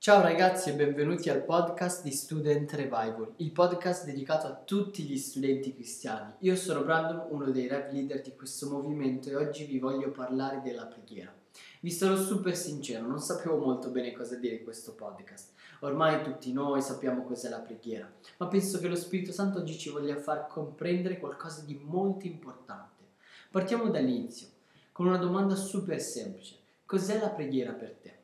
Ciao ragazzi e benvenuti al podcast di Student Revival, il podcast dedicato a tutti gli studenti cristiani. Io sono Brandon, uno dei rap leader di questo movimento e oggi vi voglio parlare della preghiera. Vi sarò super sincero, non sapevo molto bene cosa dire in questo podcast. Ormai tutti noi sappiamo cos'è la preghiera, ma penso che lo Spirito Santo oggi ci voglia far comprendere qualcosa di molto importante. Partiamo dall'inizio, con una domanda super semplice. Cos'è la preghiera per te?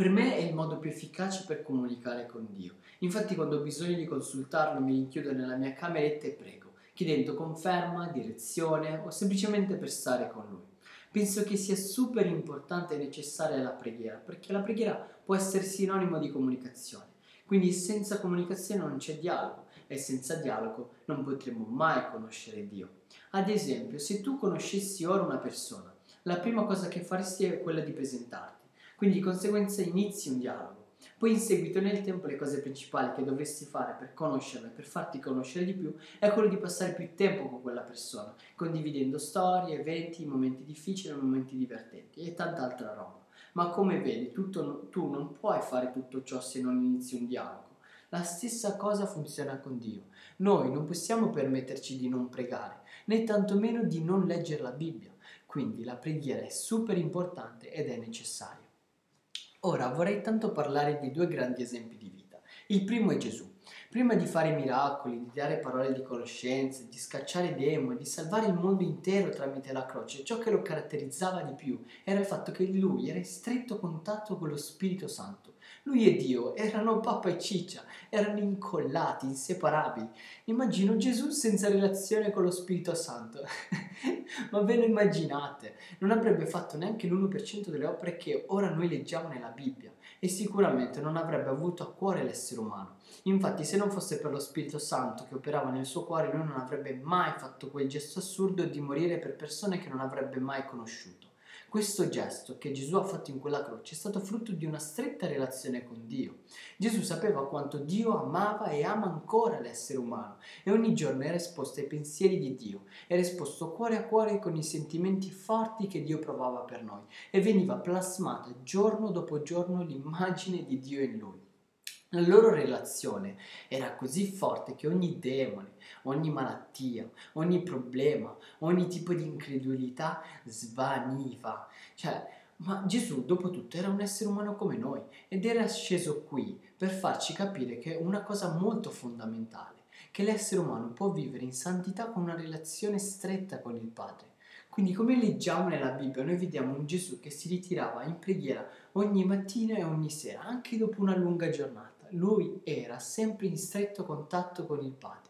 Per me è il modo più efficace per comunicare con Dio. Infatti quando ho bisogno di consultarlo mi rinchiudo nella mia cameretta e prego, chiedendo conferma, direzione o semplicemente per stare con Lui. Penso che sia super importante e necessaria la preghiera, perché la preghiera può essere sinonimo di comunicazione. Quindi senza comunicazione non c'è dialogo e senza dialogo non potremo mai conoscere Dio. Ad esempio, se tu conoscessi ora una persona, la prima cosa che faresti è quella di presentarti quindi di conseguenza inizi un dialogo. Poi in seguito nel tempo le cose principali che dovresti fare per conoscerla per farti conoscere di più è quello di passare più tempo con quella persona, condividendo storie, eventi, momenti difficili, momenti divertenti e tanta altra roba. Ma come vedi, tutto, tu non puoi fare tutto ciò se non inizi un dialogo. La stessa cosa funziona con Dio. Noi non possiamo permetterci di non pregare, né tantomeno di non leggere la Bibbia. Quindi la preghiera è super importante ed è necessaria. Ora vorrei tanto parlare di due grandi esempi di vita. Il primo è Gesù. Prima di fare miracoli, di dare parole di conoscenza, di scacciare demoni, di salvare il mondo intero tramite la croce, ciò che lo caratterizzava di più era il fatto che lui era in stretto contatto con lo Spirito Santo. Lui e Dio erano pappa e ciccia, erano incollati, inseparabili. Immagino Gesù senza relazione con lo Spirito Santo. Ma ve lo immaginate? Non avrebbe fatto neanche l'1% delle opere che ora noi leggiamo nella Bibbia e sicuramente non avrebbe avuto a cuore l'essere umano. Infatti, se non fosse per lo Spirito Santo che operava nel suo cuore, lui non avrebbe mai fatto quel gesto assurdo di morire per persone che non avrebbe mai conosciuto. Questo gesto che Gesù ha fatto in quella croce è stato frutto di una stretta relazione con Dio. Gesù sapeva quanto Dio amava e ama ancora l'essere umano e ogni giorno era esposto ai pensieri di Dio, era esposto cuore a cuore con i sentimenti forti che Dio provava per noi e veniva plasmata giorno dopo giorno l'immagine di Dio in lui. La loro relazione era così forte che ogni demone, ogni malattia, ogni problema, ogni tipo di incredulità svaniva. Cioè, ma Gesù, dopo tutto, era un essere umano come noi ed era sceso qui per farci capire che una cosa molto fondamentale, che l'essere umano può vivere in santità con una relazione stretta con il Padre. Quindi come leggiamo nella Bibbia, noi vediamo un Gesù che si ritirava in preghiera ogni mattina e ogni sera, anche dopo una lunga giornata lui era sempre in stretto contatto con il Padre.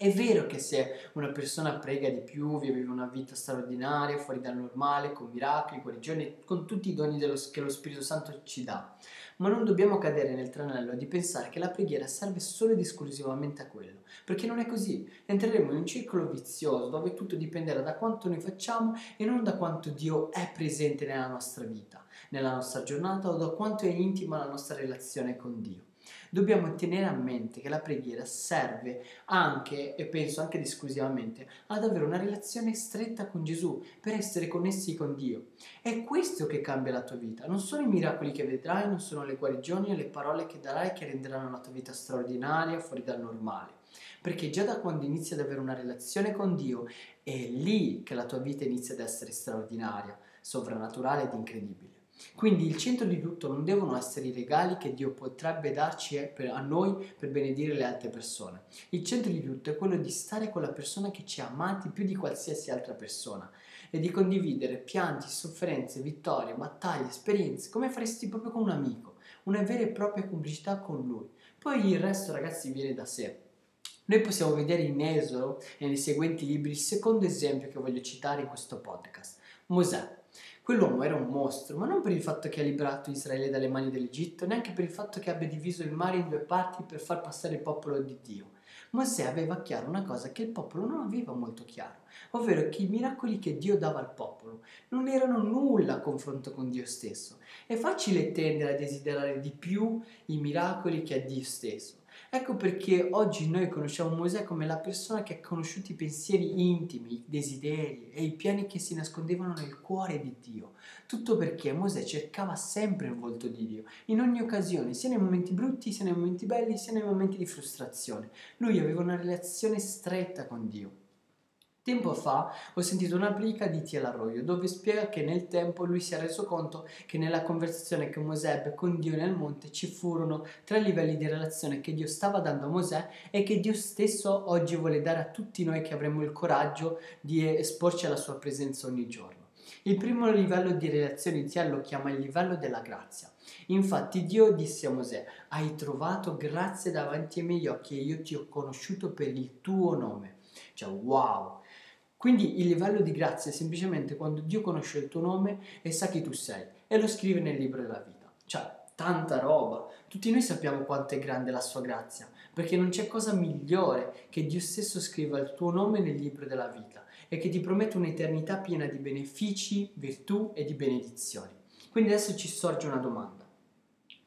È vero che se una persona prega di più, vive una vita straordinaria, fuori dal normale, con miracoli, guarigioni, con tutti i doni dello, che lo Spirito Santo ci dà, ma non dobbiamo cadere nel tranello di pensare che la preghiera serve solo ed esclusivamente a quello, perché non è così. Entreremo in un circolo vizioso dove tutto dipenderà da quanto noi facciamo e non da quanto Dio è presente nella nostra vita, nella nostra giornata o da quanto è intima la nostra relazione con Dio dobbiamo tenere a mente che la preghiera serve anche, e penso anche ed esclusivamente, ad avere una relazione stretta con Gesù, per essere connessi con Dio. È questo che cambia la tua vita, non sono i miracoli che vedrai, non sono le guarigioni o le parole che darai che renderanno la tua vita straordinaria, fuori dal normale. Perché già da quando inizi ad avere una relazione con Dio, è lì che la tua vita inizia ad essere straordinaria, sovrannaturale ed incredibile. Quindi il centro di tutto non devono essere i regali che Dio potrebbe darci a noi per benedire le altre persone. Il centro di tutto è quello di stare con la persona che ci ha amati più di qualsiasi altra persona e di condividere pianti, sofferenze, vittorie, battaglie, esperienze, come faresti proprio con un amico, una vera e propria complicità con lui. Poi il resto ragazzi viene da sé. Noi possiamo vedere in Esodo e nei seguenti libri il secondo esempio che voglio citare in questo podcast, Mosè. Quell'uomo era un mostro, ma non per il fatto che ha liberato Israele dalle mani dell'Egitto, neanche per il fatto che abbia diviso il mare in due parti per far passare il popolo di Dio. Mosè aveva chiaro una cosa che il popolo non aveva molto chiaro, ovvero che i miracoli che Dio dava al popolo non erano nulla a confronto con Dio stesso. È facile tendere a desiderare di più i miracoli che a Dio stesso. Ecco perché oggi noi conosciamo Mosè come la persona che ha conosciuto i pensieri intimi, i desideri e i piani che si nascondevano nel cuore di Dio. Tutto perché Mosè cercava sempre il volto di Dio, in ogni occasione, sia nei momenti brutti, sia nei momenti belli, sia nei momenti di frustrazione. Lui aveva una relazione stretta con Dio. Tempo fa ho sentito una plica di Tia L'arroio dove spiega che nel tempo lui si è reso conto che nella conversazione che Mosè ebbe con Dio nel monte ci furono tre livelli di relazione che Dio stava dando a Mosè e che Dio stesso oggi vuole dare a tutti noi che avremo il coraggio di esporci alla sua presenza ogni giorno. Il primo livello di relazione iniziale lo chiama il livello della grazia. Infatti Dio disse a Mosè, hai trovato grazia davanti ai miei occhi e io ti ho conosciuto per il tuo nome. Cioè, wow! Quindi il livello di grazia è semplicemente quando Dio conosce il tuo nome e sa chi tu sei e lo scrive nel libro della vita. Cioè, tanta roba. Tutti noi sappiamo quanto è grande la sua grazia, perché non c'è cosa migliore che Dio stesso scriva il tuo nome nel libro della vita e che ti promette un'eternità piena di benefici, virtù e di benedizioni. Quindi adesso ci sorge una domanda.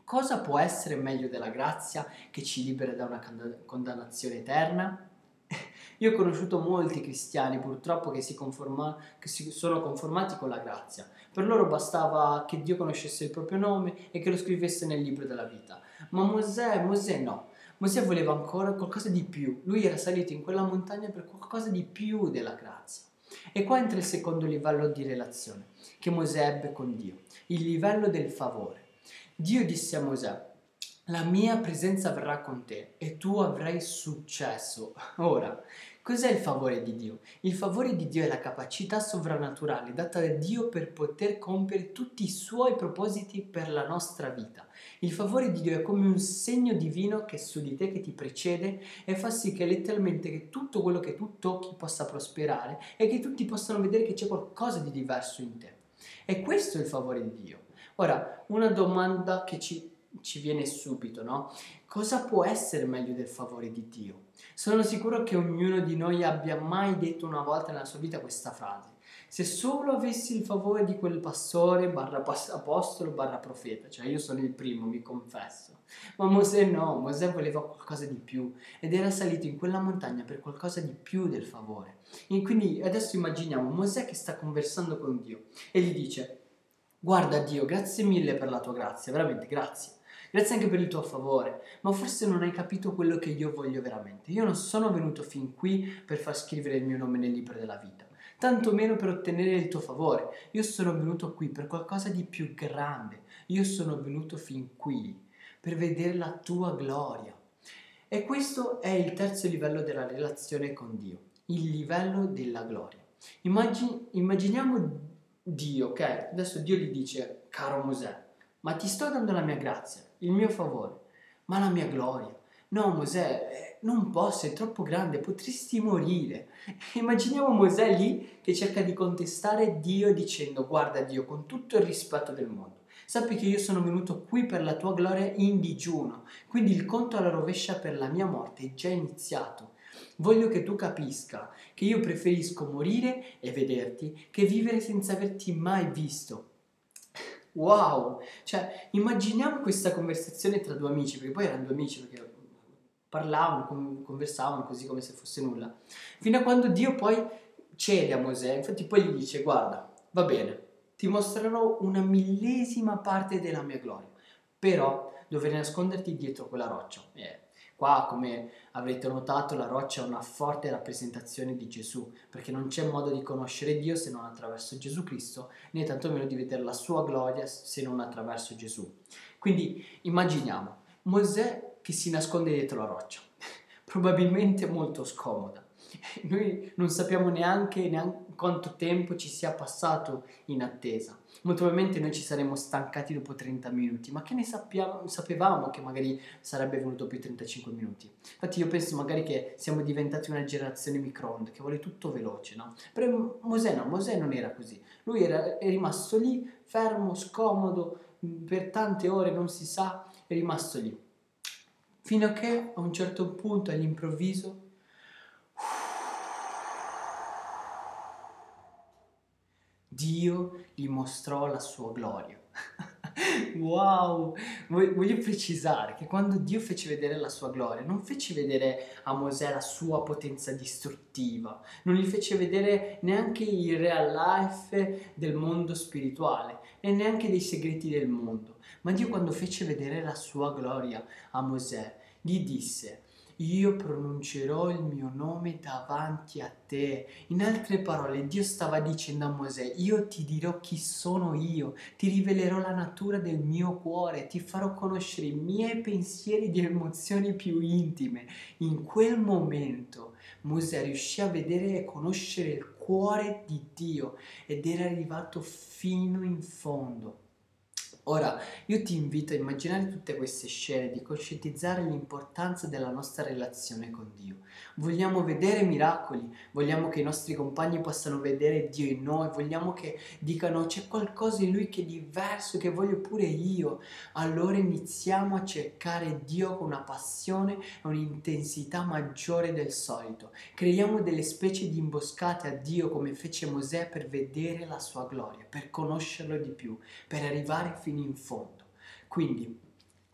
Cosa può essere meglio della grazia che ci libera da una condannazione eterna? Io ho conosciuto molti cristiani purtroppo che si, conforma, che si sono conformati con la grazia. Per loro bastava che Dio conoscesse il proprio nome e che lo scrivesse nel libro della vita. Ma Mosè, Mosè no. Mosè voleva ancora qualcosa di più. Lui era salito in quella montagna per qualcosa di più della grazia. E qua entra il secondo livello di relazione che Mosè ebbe con Dio, il livello del favore. Dio disse a Mosè, la mia presenza verrà con te e tu avrai successo. Ora, cos'è il favore di Dio? Il favore di Dio è la capacità sovrannaturale data da Dio per poter compiere tutti i suoi propositi per la nostra vita. Il favore di Dio è come un segno divino che è su di te, che ti precede e fa sì che letteralmente che tutto quello che tu tocchi possa prosperare e che tutti possano vedere che c'è qualcosa di diverso in te. E questo è il favore di Dio. Ora, una domanda che ci ci viene subito, no? Cosa può essere meglio del favore di Dio? Sono sicuro che ognuno di noi abbia mai detto una volta nella sua vita questa frase. Se solo avessi il favore di quel pastore, barra apostolo, barra profeta, cioè io sono il primo, mi confesso. Ma Mosè no, Mosè voleva qualcosa di più ed era salito in quella montagna per qualcosa di più del favore. E quindi adesso immaginiamo Mosè che sta conversando con Dio e gli dice, guarda Dio, grazie mille per la tua grazia, veramente grazie. Grazie anche per il tuo favore, ma forse non hai capito quello che io voglio veramente. Io non sono venuto fin qui per far scrivere il mio nome nel libro della vita, tanto meno per ottenere il tuo favore. Io sono venuto qui per qualcosa di più grande. Io sono venuto fin qui per vedere la tua gloria. E questo è il terzo livello della relazione con Dio, il livello della gloria. Immagin- immaginiamo Dio, ok? Adesso Dio gli dice, caro Mosè, ma ti sto dando la mia grazia, il mio favore, ma la mia gloria. No, Mosè, eh, non posso, è troppo grande, potresti morire. Immaginiamo Mosè lì che cerca di contestare Dio dicendo, guarda Dio, con tutto il rispetto del mondo, sappi che io sono venuto qui per la tua gloria in digiuno, quindi il conto alla rovescia per la mia morte è già iniziato. Voglio che tu capisca che io preferisco morire e vederti che vivere senza averti mai visto. Wow! Cioè, immaginiamo questa conversazione tra due amici, perché poi erano due amici, perché parlavano, conversavano così come se fosse nulla. Fino a quando Dio poi cede a Mosè, infatti poi gli dice, guarda, va bene, ti mostrerò una millesima parte della mia gloria, però dovrai nasconderti dietro quella roccia. Eh, Qua, come avrete notato, la roccia è una forte rappresentazione di Gesù, perché non c'è modo di conoscere Dio se non attraverso Gesù Cristo, né tantomeno di vedere la sua gloria se non attraverso Gesù. Quindi immaginiamo Mosè che si nasconde dietro la roccia, probabilmente molto scomoda. Noi non sappiamo neanche, neanche quanto tempo ci sia passato in attesa. Molto probabilmente noi ci saremmo stancati dopo 30 minuti, ma che ne sappiamo, sapevamo che magari sarebbe venuto più 35 minuti. Infatti io penso magari che siamo diventati una generazione microonde, che vuole tutto veloce, no? Però Mosè no, Mosè non era così. Lui era, è rimasto lì, fermo, scomodo, per tante ore non si sa, è rimasto lì. Fino a che a un certo punto, all'improvviso, Dio gli mostrò la sua gloria. Wow, voglio precisare che quando Dio fece vedere la sua gloria, non fece vedere a Mosè la sua potenza distruttiva, non gli fece vedere neanche il real life del mondo spirituale e neanche dei segreti del mondo, ma Dio quando fece vedere la sua gloria a Mosè, gli disse, io pronuncerò il mio nome davanti a te. In altre parole, Dio stava dicendo a Mosè, io ti dirò chi sono io, ti rivelerò la natura del mio cuore, ti farò conoscere i miei pensieri di emozioni più intime. In quel momento Mosè riuscì a vedere e conoscere il cuore di Dio ed era arrivato fino in fondo. Ora, io ti invito a immaginare tutte queste scene, di coscientizzare l'importanza della nostra relazione con Dio. Vogliamo vedere miracoli, vogliamo che i nostri compagni possano vedere Dio in noi, vogliamo che dicano c'è qualcosa in Lui che è diverso, che voglio pure io. Allora iniziamo a cercare Dio con una passione e un'intensità maggiore del solito. Creiamo delle specie di imboscate a Dio come fece Mosè per vedere la sua gloria, per conoscerlo di più, per arrivare fino fino in fondo. Quindi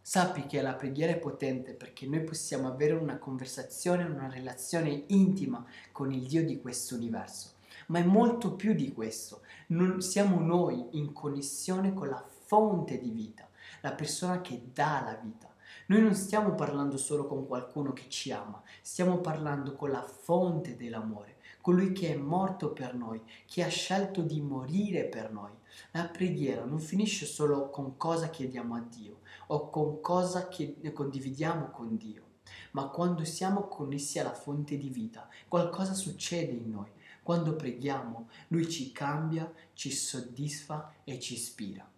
sappi che la preghiera è potente perché noi possiamo avere una conversazione, una relazione intima con il Dio di questo universo. Ma è molto più di questo. Non siamo noi in connessione con la fonte di vita, la persona che dà la vita. Noi non stiamo parlando solo con qualcuno che ci ama, stiamo parlando con la fonte dell'amore, colui che è morto per noi, che ha scelto di morire per noi. La preghiera non finisce solo con cosa chiediamo a Dio o con cosa che condividiamo con Dio, ma quando siamo connessi alla fonte di vita, qualcosa succede in noi. Quando preghiamo, Lui ci cambia, ci soddisfa e ci ispira.